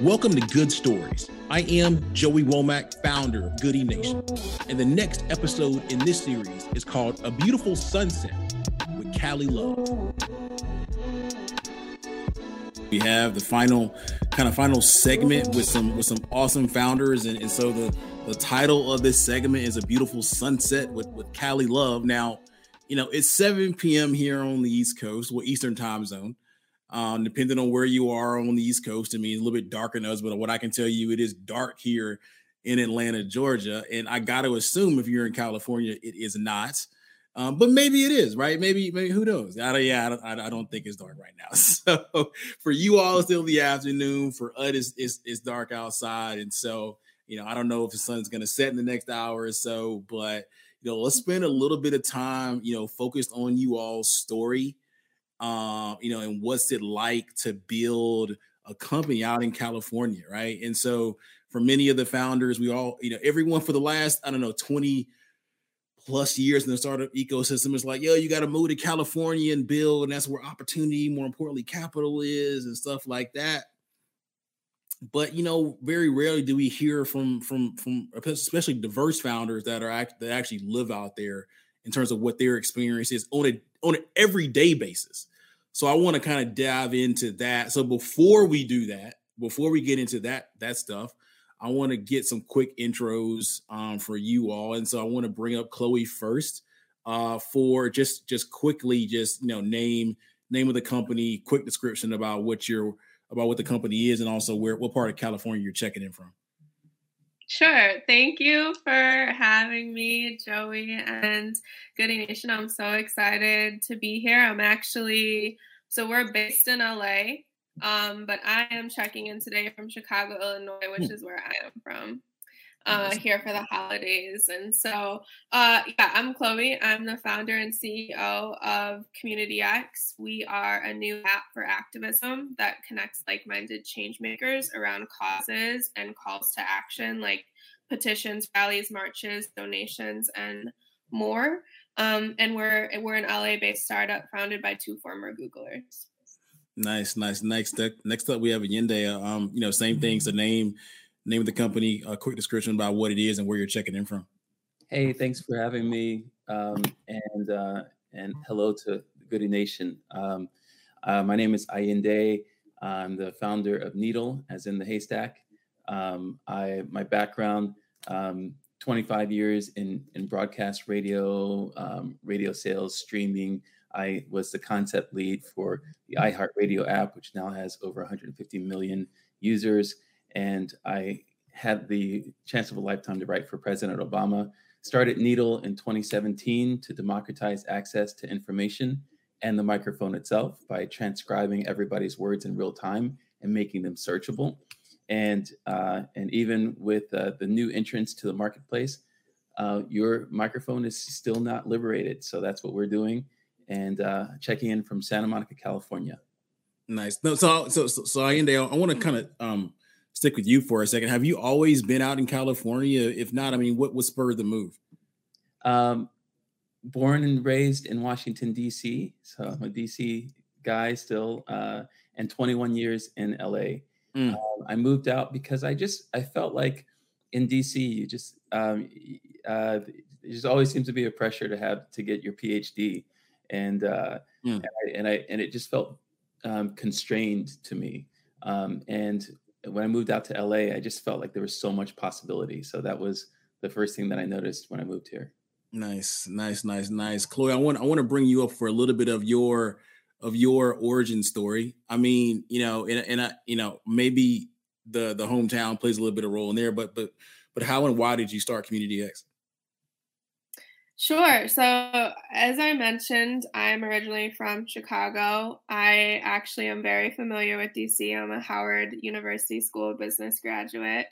Welcome to Good Stories. I am Joey Womack, founder of Goodie Nation. And the next episode in this series is called A Beautiful Sunset with Cali Love. We have the final kind of final segment with some with some awesome founders. And, and so the the title of this segment is A Beautiful Sunset with, with Cali Love. Now, you know, it's 7 p.m. here on the East Coast, well, Eastern time zone. Um, depending on where you are on the East Coast, I mean, a little bit darker than us, but what I can tell you, it is dark here in Atlanta, Georgia. And I got to assume if you're in California, it is not. Um, but maybe it is, right? Maybe, maybe who knows? I, yeah, I don't, I don't think it's dark right now. So for you all, it's still the afternoon. For us, it's, it's, it's dark outside. And so, you know, I don't know if the sun's going to set in the next hour or so, but, you know, let's spend a little bit of time, you know, focused on you all's story um, you know, and what's it like to build a company out in California, right? And so for many of the founders, we all, you know, everyone for the last, I don't know, 20 plus years in the startup ecosystem is like, yo, you got to move to California and build, and that's where opportunity, more importantly, capital is and stuff like that. But you know, very rarely do we hear from from from especially diverse founders that are act, that actually live out there in terms of what their experience is on a on an everyday basis. So I want to kind of dive into that. So before we do that, before we get into that that stuff, I want to get some quick intros um, for you all, and so I want to bring up Chloe first uh, for just just quickly, just you know, name name of the company, quick description about what your about what the company is, and also where what part of California you're checking in from. Sure. Thank you for having me, Joey and Goodie Nation. I'm so excited to be here. I'm actually, so we're based in LA, um, but I am checking in today from Chicago, Illinois, which hmm. is where I am from uh, here for the holidays. And so, uh, yeah, I'm Chloe. I'm the founder and CEO of Community X. We are a new app for activism that connects like minded change makers around causes and calls to action like petitions, rallies, marches, donations, and more. Um, and we're we're an LA-based startup founded by two former Googlers. Nice, nice. Nice. Next, next up, we have Ayinde. Um, you know, same things. The name name of the company, a quick description about what it is and where you're checking in from. Hey, thanks for having me, um, and uh, and hello to the Goodie Nation. Um, uh, my name is Ayinde. I'm the founder of Nedl, as in the haystack. Um, I my background, um, 25 years in in broadcast radio, um, radio sales, streaming. I was the concept lead for the iHeartRadio app, which now has over 150 million users and I had the chance of a lifetime to write for President Obama. Started Nedl in 2017 to democratize access to information and the microphone itself by transcribing everybody's words in real time and making them searchable. And uh, and even with uh, the new entrance to the marketplace, uh, your microphone is still not liberated. So that's what we're doing, and uh, checking in from Santa Monica, California. Nice. No, so so so, so I, I want to kind of um, stick with you for a second. Have you always been out in California? If not, I mean, what what spurred the move? Um, born and raised in Washington D.C., so I'm a D.C. guy still, uh, and 21 years in L.A. Mm. Um, I moved out because I just I felt like in D.C. you just um, uh, there just always seems to be a pressure to have to get your PhD, and uh, mm. and, I, and, I, and it just felt um, constrained to me. Um, and when I moved out to LA, I just felt like there was so much possibility. So that was the first thing that I noticed when I moved here. Nice, nice, nice, nice. Chloe, I want I want to bring you up for a little bit of your of your origin story. I mean, you know, and and I, you know, maybe the the hometown plays a little bit of role in there, but but but how and why did you start Community X? Sure. So, as I mentioned, I'm originally from Chicago. I actually am very familiar with DC. I'm a Howard University School of Business graduate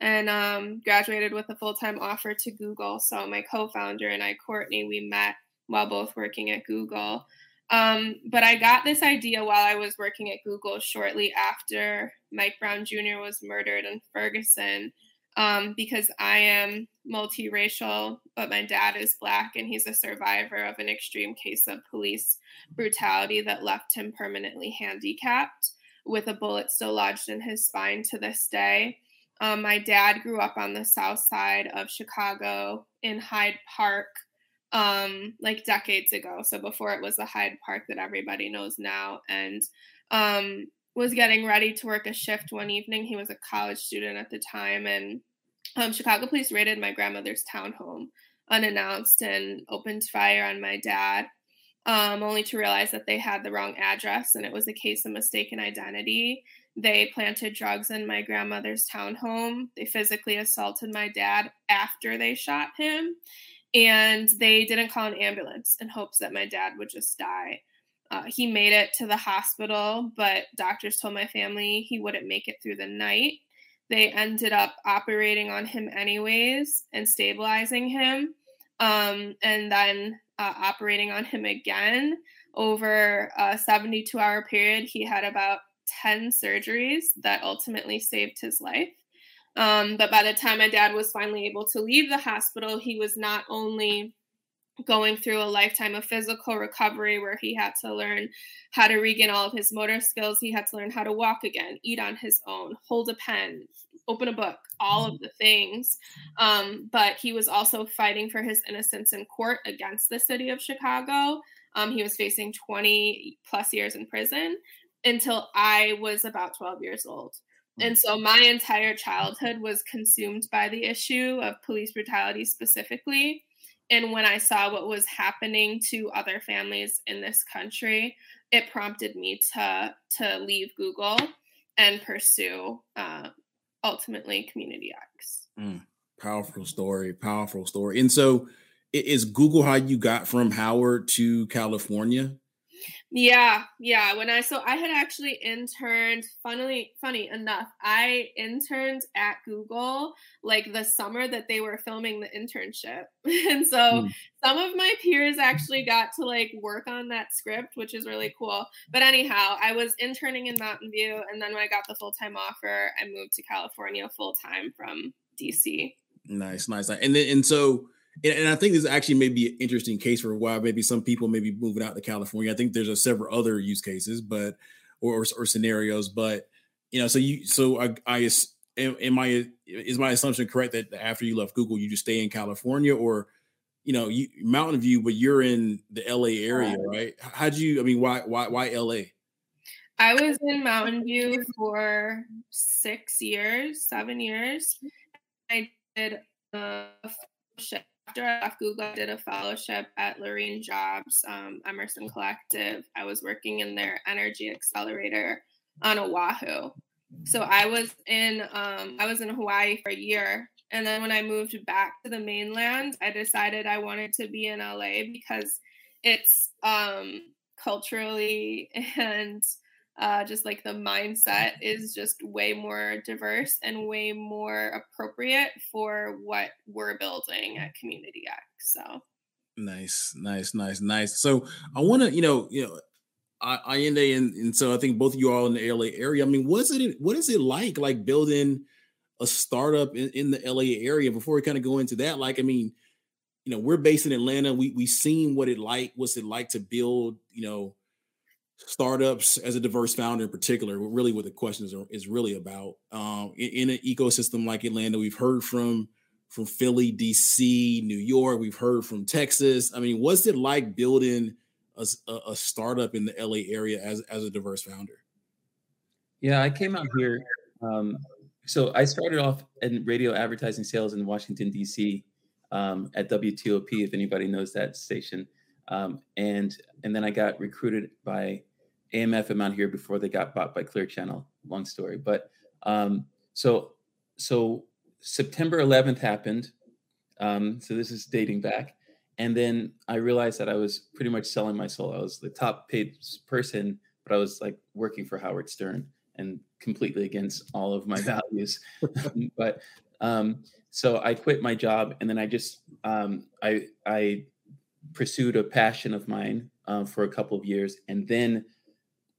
and um, graduated with a full time offer to Google. So, my co founder and I, Courtney, we met while both working at Google. Um, but I got this idea while I was working at Google shortly after Mike Brown Jr. was murdered in Ferguson um, because I am multiracial, but my dad is black and he's a survivor of an extreme case of police brutality that left him permanently handicapped. with a bullet still lodged in his spine to this day. Um, my dad grew up on the south side of Chicago in Hyde Park, um, like decades ago. So before it was the Hyde Park that everybody knows now, and um, was getting ready to work a shift one evening. He was a college student at the time, and um, Chicago police raided my grandmother's townhome unannounced and opened fire on my dad um, only to realize that they had the wrong address and it was a case of mistaken identity. They planted drugs in my grandmother's townhome. They physically assaulted my dad after they shot him. And they didn't call an ambulance in hopes that my dad would just die. Uh, he made it to the hospital, but doctors told my family he wouldn't make it through the night. They ended up operating on him anyways and stabilizing him. Um, and then uh, operating on him again over a 72 hour period. He had about 10 surgeries that ultimately saved his life. Um, but by the time my dad was finally able to leave the hospital, he was not only going through a lifetime of physical recovery where he had to learn how to regain all of his motor skills. He had to learn how to walk again, eat on his own, hold a pen, open a book, all of mm-hmm. the things. Um, but he was also fighting for his innocence in court against the city of Chicago. Um, he was facing 20 plus years in prison until I was about 12 years old. Mm. And so my entire childhood was consumed by the issue of police brutality specifically. And when I saw what was happening to other families in this country, it prompted me to to leave Google and pursue uh, ultimately Community X. Mm, powerful story, powerful story. And so, is Google how you got from Howard to California? Yeah, yeah. When I so I had actually interned. Funnily, funny enough, I interned at Google like the summer that they were filming the internship, and so mm. some of my peers actually got to like work on that script, which is really cool. But anyhow, I was interning in Mountain View, and then when I got the full time offer, I moved to California full time from DC. Nice, nice, and then and so and, and I think this actually may be an interesting case for why maybe some people may be moving out to California. I think there's a several other use cases, but or, or, or scenarios, but you know, so you so I, I am, am I is my assumption correct that after you left Google, you just stay in California or you know, you Mountain View, but you're in the LA area, right? How'd you? I mean, why why why LA? I was in Mountain View for six years, seven years. I did a after I left Google, I did a fellowship at Laurene Jobs, um, Emerson Collective. I was working in their energy accelerator on Oahu. So I was in um, I was in Hawaii for a year, and then when I moved back to the mainland, I decided I wanted to be in LA because it's um, culturally and uh, just like the mindset is just way more diverse and way more appropriate for what we're building at Community X. So nice, nice, nice, nice. So I want to, you know, you know, I, end and, and so I think both of you all in the LA area. I mean, what's it? What is it like, like building a startup in, in the LA area? Before we kind of go into that, like, I mean, you know, we're based in Atlanta. We we seen what it like, what's it like to build, you know startups as a diverse founder in particular really what the question are, is really about um, in, in, an ecosystem like atlanta we've heard from from philly dc new york we've heard from texas. I mean what's it like building a, a startup in the la area as, as a diverse founder? Yeah i came out here um, so i started off in radio advertising sales in washington d.c um, at wtop if anybody knows that station. Um, and and then I got recruited by AMF FM out here before they got bought by Clear Channel. Long story, but um, so so September 11th happened. Um, so this is dating back, and then I realized that I was pretty much selling my soul. I was the top paid person, but I was like working for Howard Stern and completely against all of my values. but um, so I quit my job, and then I just um, I I pursued a passion of mine uh, for a couple of years, and then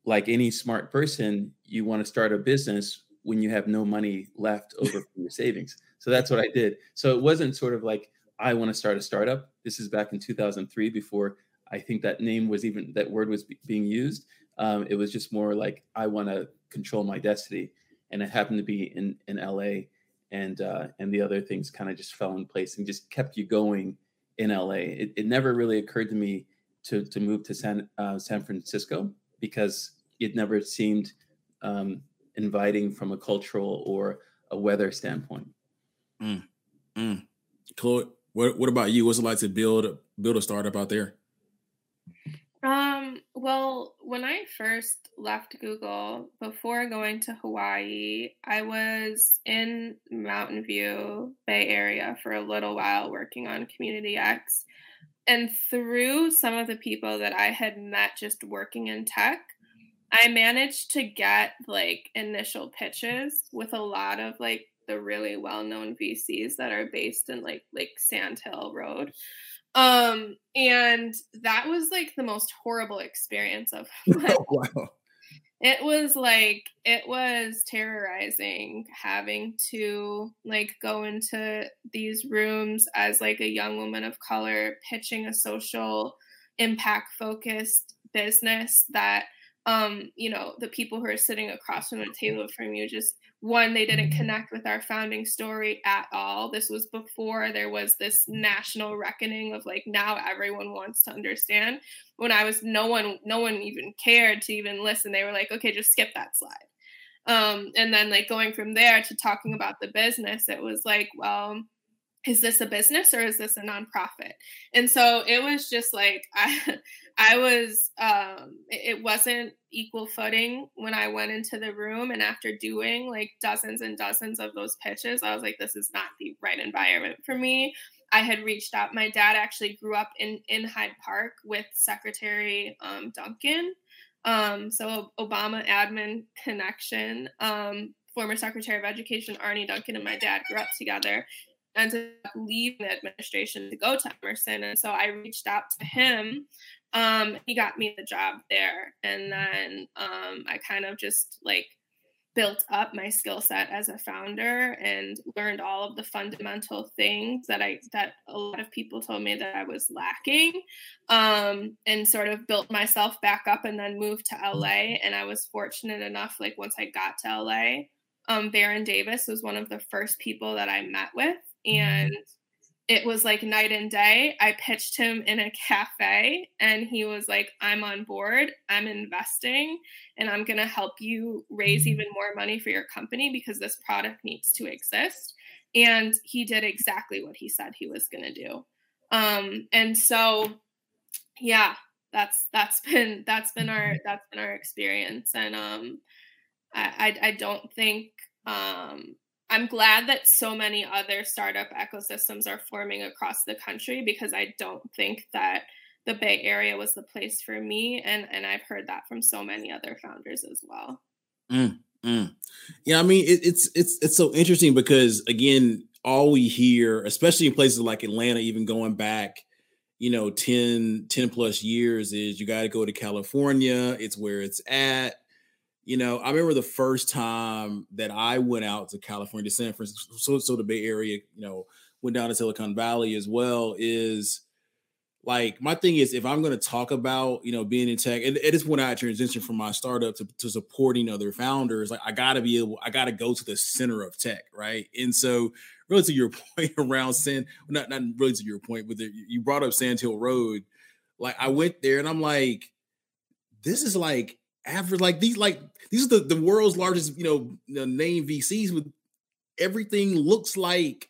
like any smart person, you want to start a business when you have no money left over from your savings. So that's what I did. So it wasn't sort of like I want to start a startup. This is back in 2003 before I think that name was even that word was being used. Um, it was just more like I want to control my destiny, and it happened to be in in LA, and uh, and the other things kind of just fell in place and just kept you going in LA. It, it never really occurred to me to to move to San uh, San Francisco because it never seemed um, inviting from a cultural or a weather standpoint. Mm, mm. Chloe, what what about you? What's it like to build build a startup out there? Um, well, when I first left Google before going to Hawaii, I was in Mountain View, Bay Area for a little while working on Community X. And through some of the people that I had met just working in tech, I managed to get like initial pitches with a lot of like the really well-known VCs that are based in like like Sand Hill Road. Um and that was like the most horrible experience of oh, wow. It was like it was terrorizing having to like go into these rooms as like a young woman of color pitching a social impact focused business that um, you know, the people who are sitting across from the table from you just one, they didn't connect with our founding story at all. This was before there was this national reckoning of like now everyone wants to understand. When I was no one no one even cared to even listen. They were like, okay, just skip that slide. Um, and then like going from there to talking about the business, it was like, well, is this a business or is this a nonprofit? And so it was just like i i was um it wasn't equal footing when i went into the room and after doing like dozens and dozens of those pitches i was like this is not the right environment for me. I had reached out my dad actually grew up in in hyde park with secretary um, duncan. Um so obama admin connection um former secretary of education arne duncan and my dad grew up together ended up leaving the administration to go to Emerson. And so I reached out to him. Um, he got me the job there. And then um, I kind of just like built up my skill set as a founder and learned all of the fundamental things that I that a lot of people told me that I was lacking um, and sort of built myself back up and then moved to LA and I was fortunate enough like once I got to LA um, Baron Davis was one of the first people that I met with and it was like night and day. I pitched him in a cafe and he was like, I'm on board, I'm investing, and I'm going to help you raise even more money for your company because this product needs to exist. And he did exactly what he said he was going to do. Um, and so, yeah, that's that's been that's been our that's been our experience and um I, I, I don't think um I'm glad that so many other startup ecosystems are forming across the country because I don't think that the Bay Area was the place for me, and and I've heard that from so many other founders as well. Mm, mm. Yeah, I mean it, it's it's it's so interesting because again, all we hear, especially in places like Atlanta, even going back, you know, 10, 10 plus years, is you got to go to California. It's where it's at you know, I remember the first time that I went out to California, to San Francisco, so, so the Bay Area, you know, went down to Silicon Valley as well. Is like my thing is if I'm going to talk about you know being in tech, and it is when I transition from my startup to, to supporting other founders, like I got to be able, I got to go to the center of tech, right? And so, really to your point around San, not not really to your point, but the, you brought up Sand Hill Road. Like I went there and I'm like, this is like average like these like these are the, the world's largest you know name VCs with everything looks like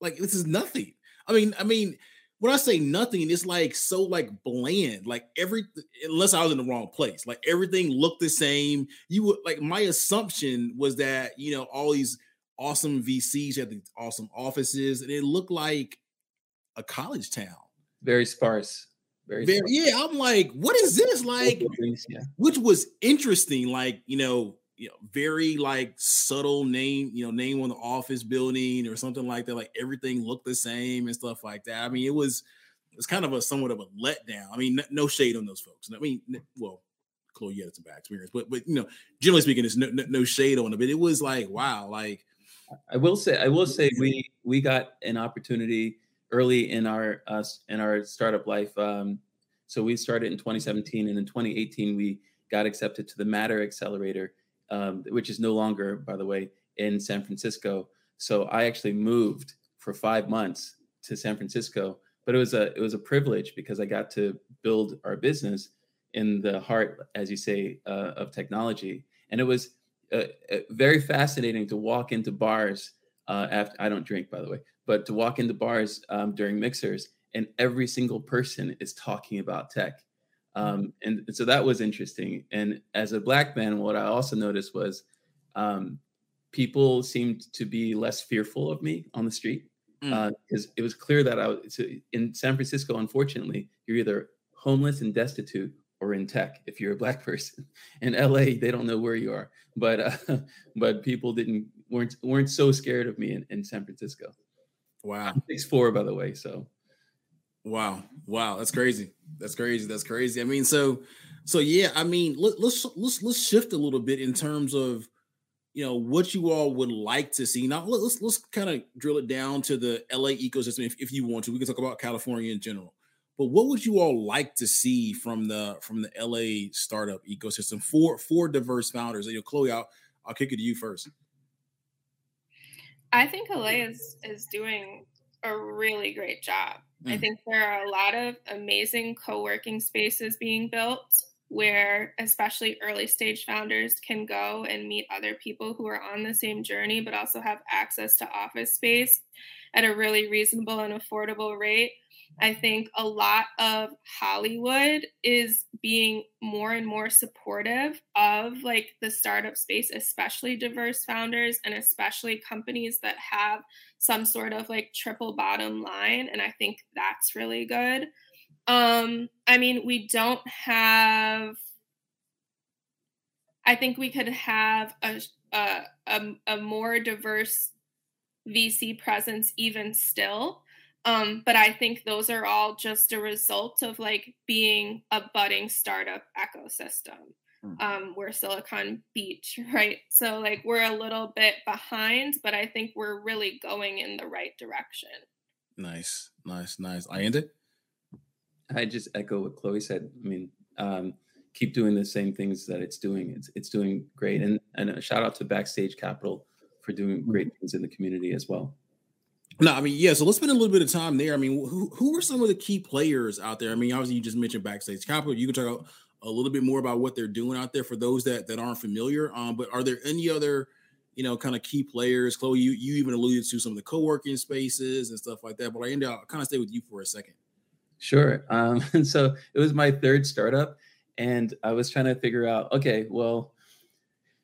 like this is nothing. I mean, I mean, when I say nothing, it's like so like bland. Like every unless I was in the wrong place, like everything looked the same. You would like my assumption was that you know all these awesome VCs had these awesome offices, and it looked like a college town. Very sparse. Very, Very yeah. I'm like, what is this? Like, yeah. which was interesting. Like, you know, you know, very like subtle name, you know, name on the office building or something like that. Like everything looked the same and stuff like that. I mean, it was it's kind of a somewhat of a letdown. I mean, no shade on those folks. I mean, well, Chloe, yeah, it's a bad experience, but but you know, generally speaking, it's no, no, no shade on it. But it was like, wow, like I will say, I will say, we we got an opportunity early in our uh, in our startup life. Um, so we started in 2017, and in 2018 we got accepted to the Matter Accelerator um, which is no longer, by the way, in San Francisco. So I actually moved for five months to San Francisco, but it was a it was a privilege because I got to build our business in the heart, as you say, uh, of technology, and it was uh, uh, very fascinating to walk into bars. Uh, after I don't drink, by the way, but to walk into bars um, during mixers, and every single person is talking about tech. Um, and, so that was interesting. And as a black man, what I also noticed was um, people seemed to be less fearful of me on the street because mm. uh, it was clear that I was in San Francisco. Unfortunately, you're either homeless and destitute or in tech if you're a black person. In LA, they don't know where you are, but uh, but people didn't weren't weren't so scared of me in, in San Francisco. Wow, six four by the way. So, wow, wow, that's crazy. That's crazy. That's crazy. I mean, so so yeah. I mean, let, let's let's let's shift a little bit in terms of you know what you all would like to see. Now let's let's kind of drill it down to the LA ecosystem if, if you want to. We can talk about California in general. But what would you all like to see from the from the LA startup ecosystem for for diverse founders? You know, Chloe, I'll I'll kick it to you first. I think LA is is doing a really great job. Mm. I think there are a lot of amazing co-working spaces being built where especially early stage founders can go and meet other people who are on the same journey but also have access to office space at a really reasonable and affordable rate I think a lot of Hollywood is being more and more supportive of like the startup space, especially diverse founders and especially companies that have some sort of like triple bottom line. And I think that's really good. Um, I mean, we don't have, I think we could have a, a, a, a more diverse VC presence even still. Um, but I think those are all just a result of like being a budding startup ecosystem. Hmm. Um, we're Silicon Beach, right? So like we're a little bit behind, but I think we're really going in the right direction. Nice, nice, nice. Ayinde. I just echo what Chloe said. I mean, um, keep doing the same things that it's doing. It's it's doing great, and and a shout out to Backstage Capital for doing great mm-hmm. things in the community as well. No, I mean, yeah. So let's spend a little bit of time there. I mean, who who are some of the key players out there? I mean, obviously you just mentioned Backstage Capital. You can talk a little bit more about what they're doing out there for those that that aren't familiar. Um, but are there any other, you know, kind of key players? Chloe, you you even alluded to some of the co-working spaces and stuff like that. But I end up kind of stay with you for a second. Sure. Um, and so it was my third startup, and I was trying to figure out, okay, well,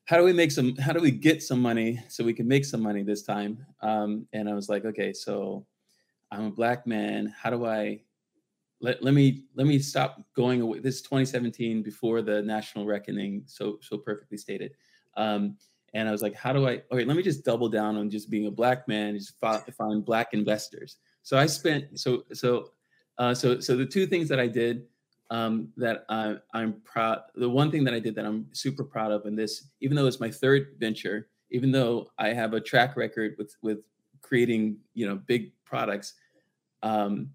how do we make some how do we get some money so we can make some money this time? Um, and i was like okay so i'm a black man. How do i let, let me let me stop going away. This is 2017 before the national reckoning so so perfectly stated. Um, and i was like how do i okay let me just double down on just being a black man just find black investors. So i spent so so uh, so so the two things that i did um, that I, I'm proud. The one thing that I did that I'm super proud of in this, even though it's my third venture, even though I have a track record with with creating you know big products, um,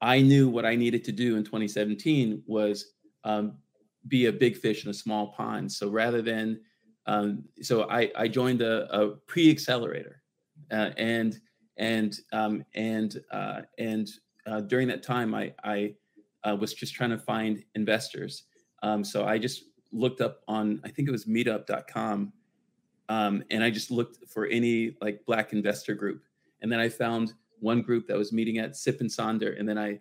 I knew what I needed to do in 2017 was um, be a big fish in a small pond. So rather than um, so I, I joined a, a pre-accelerator, uh, and and um, and uh, and uh, during that time I I uh, was just trying to find investors. Um, so I just looked up on, I think it was meetup.com. Um, and I just looked for any like black investor group. And then I found one group that was meeting at Sip and Sonder. And then I,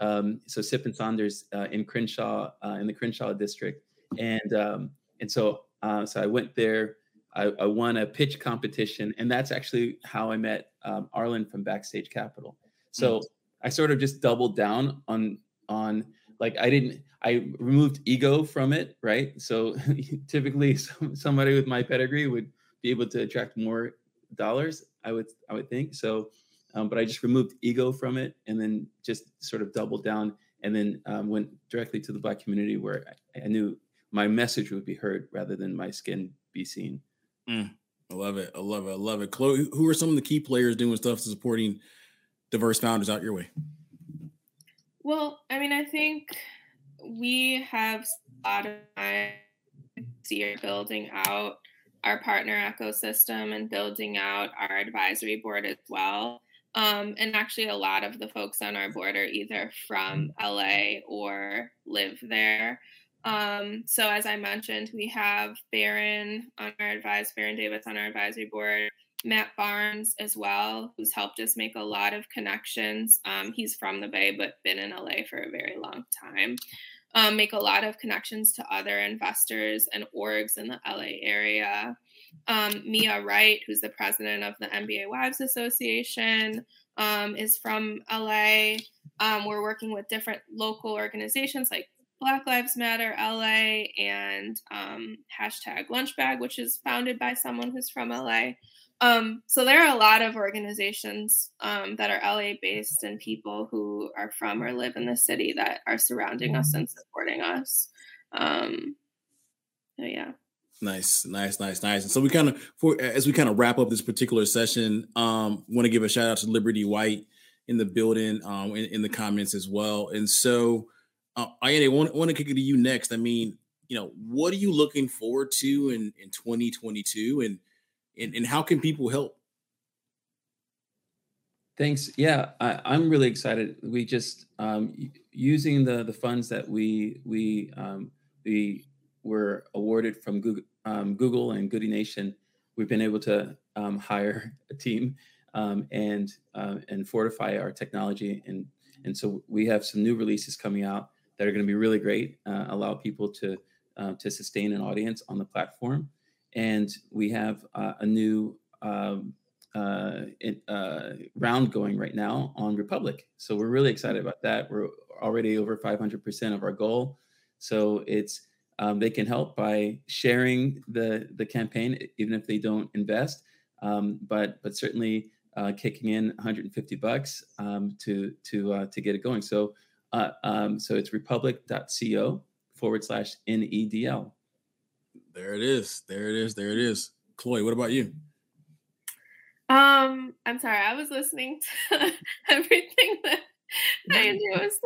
um, so Sip and Sonder's uh, in Crenshaw, uh, in the Crenshaw district. And, um, and so, uh, so I went there, I, I, won a pitch competition and that's actually how I met um, Arlan from Backstage Capital. So mm-hmm. I sort of just doubled down on on like I didn't I removed ego from it, right? So typically somebody with my pedigree would be able to attract more dollars, I would I would think. So um, but I just removed ego from it and then just sort of doubled down and then um, went directly to the black community where I, I, knew my message would be heard rather than my skin be seen. Mm, I love it. I love it. I love it. Chloe, who are some of the key players doing stuff supporting diverse founders out your way? Well, I mean, I think we have a lot of time building out our partner ecosystem and building out our advisory board as well. Um, and actually, a lot of the folks on our board are either from LA or live there. Um, so, as I mentioned, we have Baron on our advice, Baron Davis on our advisory board, Matt Barnes as well, who's helped us make a lot of connections. Um, he's from the Bay, but been in LA for a very long time. Um, make a lot of connections to other investors and orgs in the LA area. Um, Mia Wright, who's the president of the NBA Wives Association, um, is from LA. Um, we're working with different local organizations like Black Lives Matter LA and um, hashtag Lunchbag, which is founded by someone who's from LA. Um, so there are a lot of organizations um, that are LA based and people who are from or live in the city that are surrounding us and supporting us. Um, so yeah. Nice, nice, nice, nice. And so we kind of, for as we kind of wrap up this particular session, um, want to give a shout out to Liberty White in the building, um, in, in the comments as well. And so, uh, I want, want to kick it to you next. I mean, you know, what are you looking forward to in in 2022, and and, and how can people help? Thanks. Yeah, I, am really excited. We just um, using the the funds that we we um, we were awarded from Google, um, Google and Goodie Nation, we've been able to um, hire a team um, and uh, and fortify our technology. And and so we have some new releases coming out that are going to be really great. Uh, allow people to uh, to sustain an audience on the platform. And we have uh, a new um, uh, uh, round going right now on Republic. So we're really excited about that. We're already over 500% of our goal. So it's um, they can help by sharing the the campaign, even if they don't invest. Um, but but certainly uh, kicking in 150 bucks um, to to uh, to get it going. So uh, um, so it's republic.co forward slash nedl. There it is. There it is. There it is. Chloe, what about you? Um, I'm sorry, I was listening to everything that I was.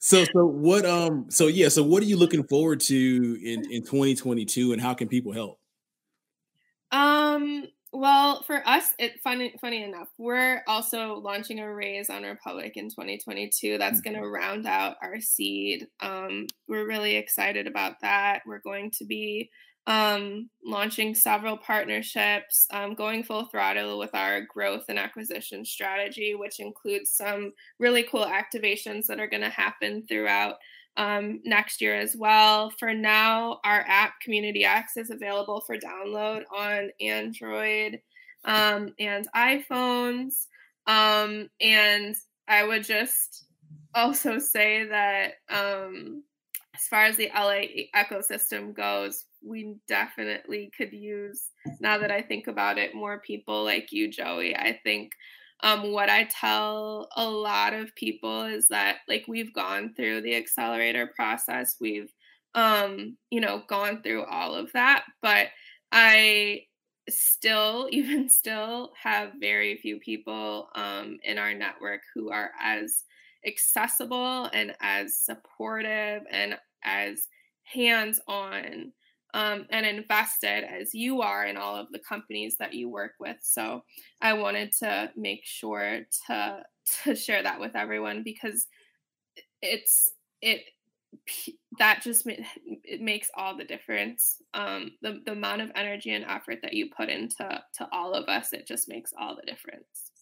so so what um so yeah so what are you looking forward to in in 2022 and how can people help um well for us it funny funny enough we're also launching a raise on republic in 2022 that's going to mm-hmm. round out our seed um we're really excited about that we're going to be um, launching several partnerships, um, going full throttle with our growth and acquisition strategy, which includes some really cool activations that are going to happen throughout um, next year as well. For now, our app Community X is available for download on Android um, and iPhones. Um, and I would just also say that um, as far as the LA ecosystem goes, we definitely could use, now that I think about it, more people like you, Joey. I think um, what I tell a lot of people is that, like, we've gone through the accelerator process, we've, um, you know, gone through all of that, but I still, even still, have very few people um, in our network who are as accessible and as supportive and as hands on um, and invested as you are in all of the companies that you work with. So I wanted to make sure to to share that with everyone because it's it that just it makes all the difference. Um, the the amount of energy and effort that you put into to all of us, it just makes all the difference.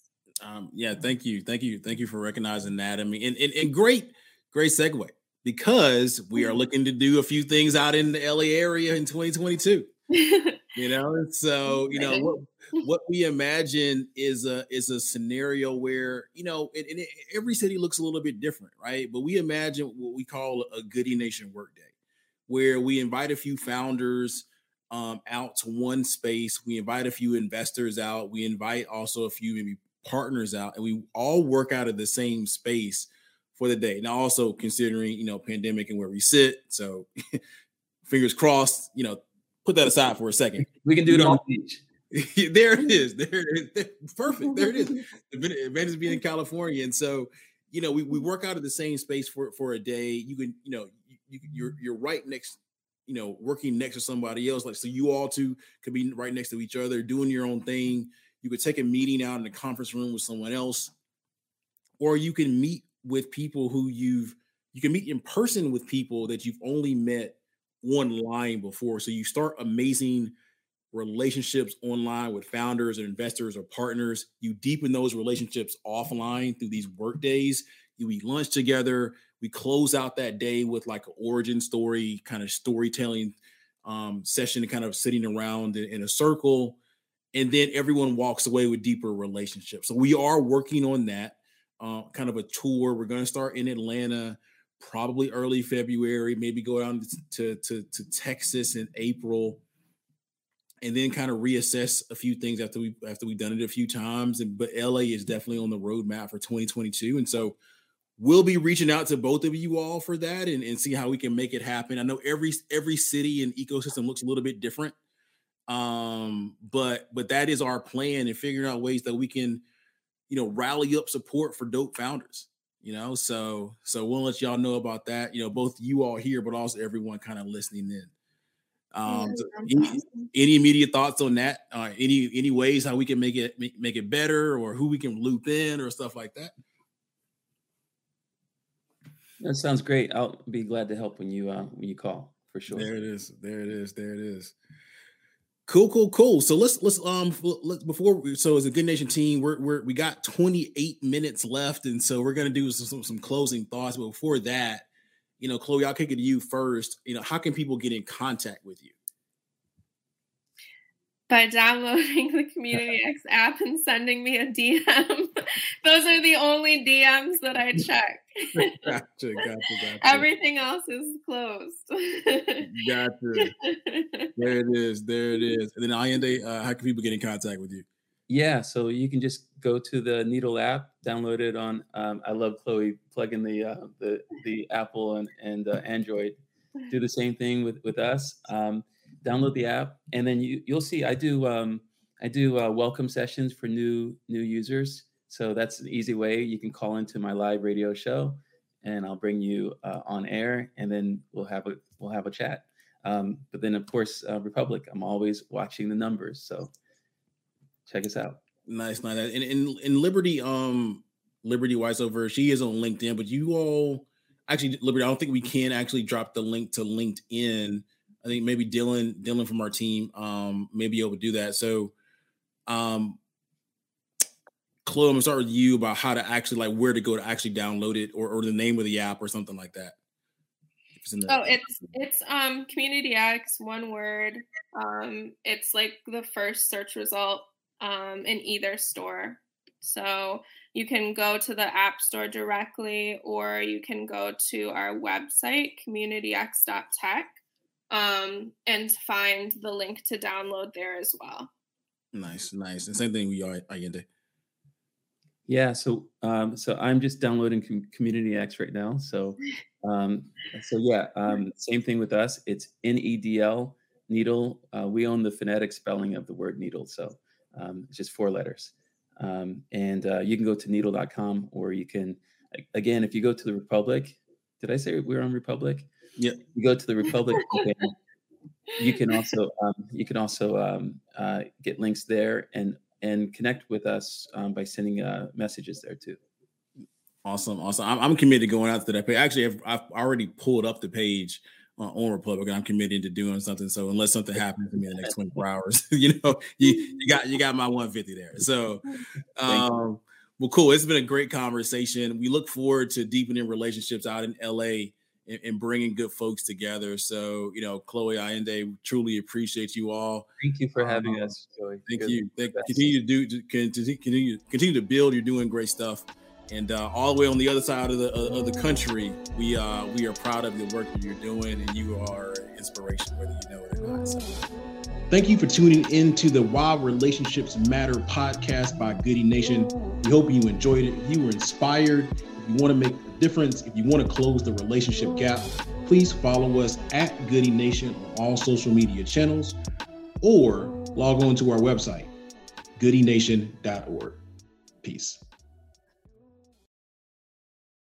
Um, yeah, thank you, thank you, thank you for recognizing that. I mean, and, and, and great, great segue because we are mm-hmm. looking to do a few things out in the LA area in 2022. you know, so you know what what we imagine is a is a scenario where you know, and, and every city looks a little bit different, right? But we imagine what we call a Goodie Nation workday, where we invite a few founders um, out to one space. We invite a few investors out. We invite also a few maybe partners out, and we all work out of the same space for the day. Now, also considering you know pandemic and where we sit, so fingers crossed. You know, put that aside for a second. We can do it on the beach. there it is. There it is. Perfect. There it is. The advantage of being in California, and so you know we, we work out of the same space for for a day. You can you know you, you're you're right next you know, working next to somebody else. Like, so you all two could be right next to each other, doing your own thing. You could take a meeting out in a conference room with someone else, or you can meet with people who you've you can meet in person with people that you've only met online before. So you start amazing relationships online with founders or investors or partners. You deepen those relationships offline through these work days. You eat lunch together. We close out that day with like an origin story, kind of storytelling um, session, kind of sitting around in, in a circle. And then everyone walks away with deeper relationships. So we are working on that uh, kind of a tour. We're going to start in Atlanta probably early February, maybe go down to, to, to Texas in April and then kind of reassess a few things after we after we've done it a few times. And but LA is definitely on the roadmap for 2022. And so we'll be reaching out to both of you all for that and, and see how we can make it happen. I know every every city and ecosystem looks a little bit different. Um, but but that is our plan and figuring out ways that we can, you know, rally up support for dope founders you know? So so we'll let y'all know about that you know both you all here but also everyone kind of listening in. Um so any, any, immediate thoughts on that? Uh any any ways how we can make it make, make it better or who we can loop in or stuff like that? That sounds great. I'll be glad to help when you uh when you call for sure. There it is. There it is. There it is Cool, cool, cool. So let's let's um let's before we, so as a good nation team, we're we're we got 28 minutes left, and so we're gonna do some some, some closing thoughts. But before that, you know, Chloe, I'll kick it to you first. You know, how can people get in contact with you? By downloading the Community X app and sending me a DM. Those are the only DMs that I check. gotcha, gotcha, gotcha. Everything else is closed. gotcha. There it is. There it is. And then Ayinde, uh, how can people get in contact with you? Yeah, so you can just go to the Nedl app, download it on. Um, I love Chloe plugging the uh, the the Apple and and uh, Android. Do the same thing with with us. Um, download the app, and then you you'll see I do um, I do uh, welcome sessions for new new users. So that's an easy way you can call into my live radio show, and I'll bring you uh, on air, and then we'll have a we'll have a chat. Um, but then of course uh, Republic, I'm always watching the numbers, so check us out. Nice, nice. And in in Liberty, um, Liberty Weissover, she is on LinkedIn, but you all actually Liberty, I don't think we can actually drop the link to LinkedIn I think maybe Dylan, Dylan from our team, um, may be able to do that. So, um, Chloe, I'm gonna start with you about how to actually like where to go to actually download it or, or the name of the app or something like that. The- oh, it's it's um Community X, one word. Um, it's like the first search result um in either store. So you can go to the App Store directly, or you can go to our website, communityx.tech, um, and find the link to download there as well. Nice, nice. And same thing we are Ayinde. Yeah, so um, so I'm just downloading Com- Community X right now. So um, so yeah, um, same thing with us. It's N E D L needle. Uh, we own the phonetic spelling of the word needle, so um, it's just four letters. Um, and uh, you can go to nedl.com or you can again if you go to the Republic. Did I say we're on Republic? Yeah. You go to the Republic. you can also um, you can also um, uh, get links there and and connect with us um, by sending uh, messages there too. Awesome, awesome. I'm, I'm, committed to going out to that page. Actually, I've, I've already pulled up the page uh, on Republic, I'm committed to doing something. So unless something happens to me in the next 24 hours, you know, you you got you got my 150 there. So, um, well, cool. It's been a great conversation. We look forward to deepening relationships out in LA and, and, bringing good folks together. So, you know, Chloe Ayinde, truly appreciate you all. Thank you for having um, us, Joey. Thank good, you. Thank, continue to do, continue, continue to build. You're doing great stuff. And uh, all the way on the other side of the of the country, we uh, we are proud of the work that you're doing, and you are inspiration, whether you know it or not. So. Thank you for tuning in to the Why Relationships Matter podcast by Goodie Nation. We hope you enjoyed it. You were inspired. You want to make a difference, if you want to close the relationship gap, please follow us at Goodie Nation on all social media channels or log on to our website, goodienation.org. Peace.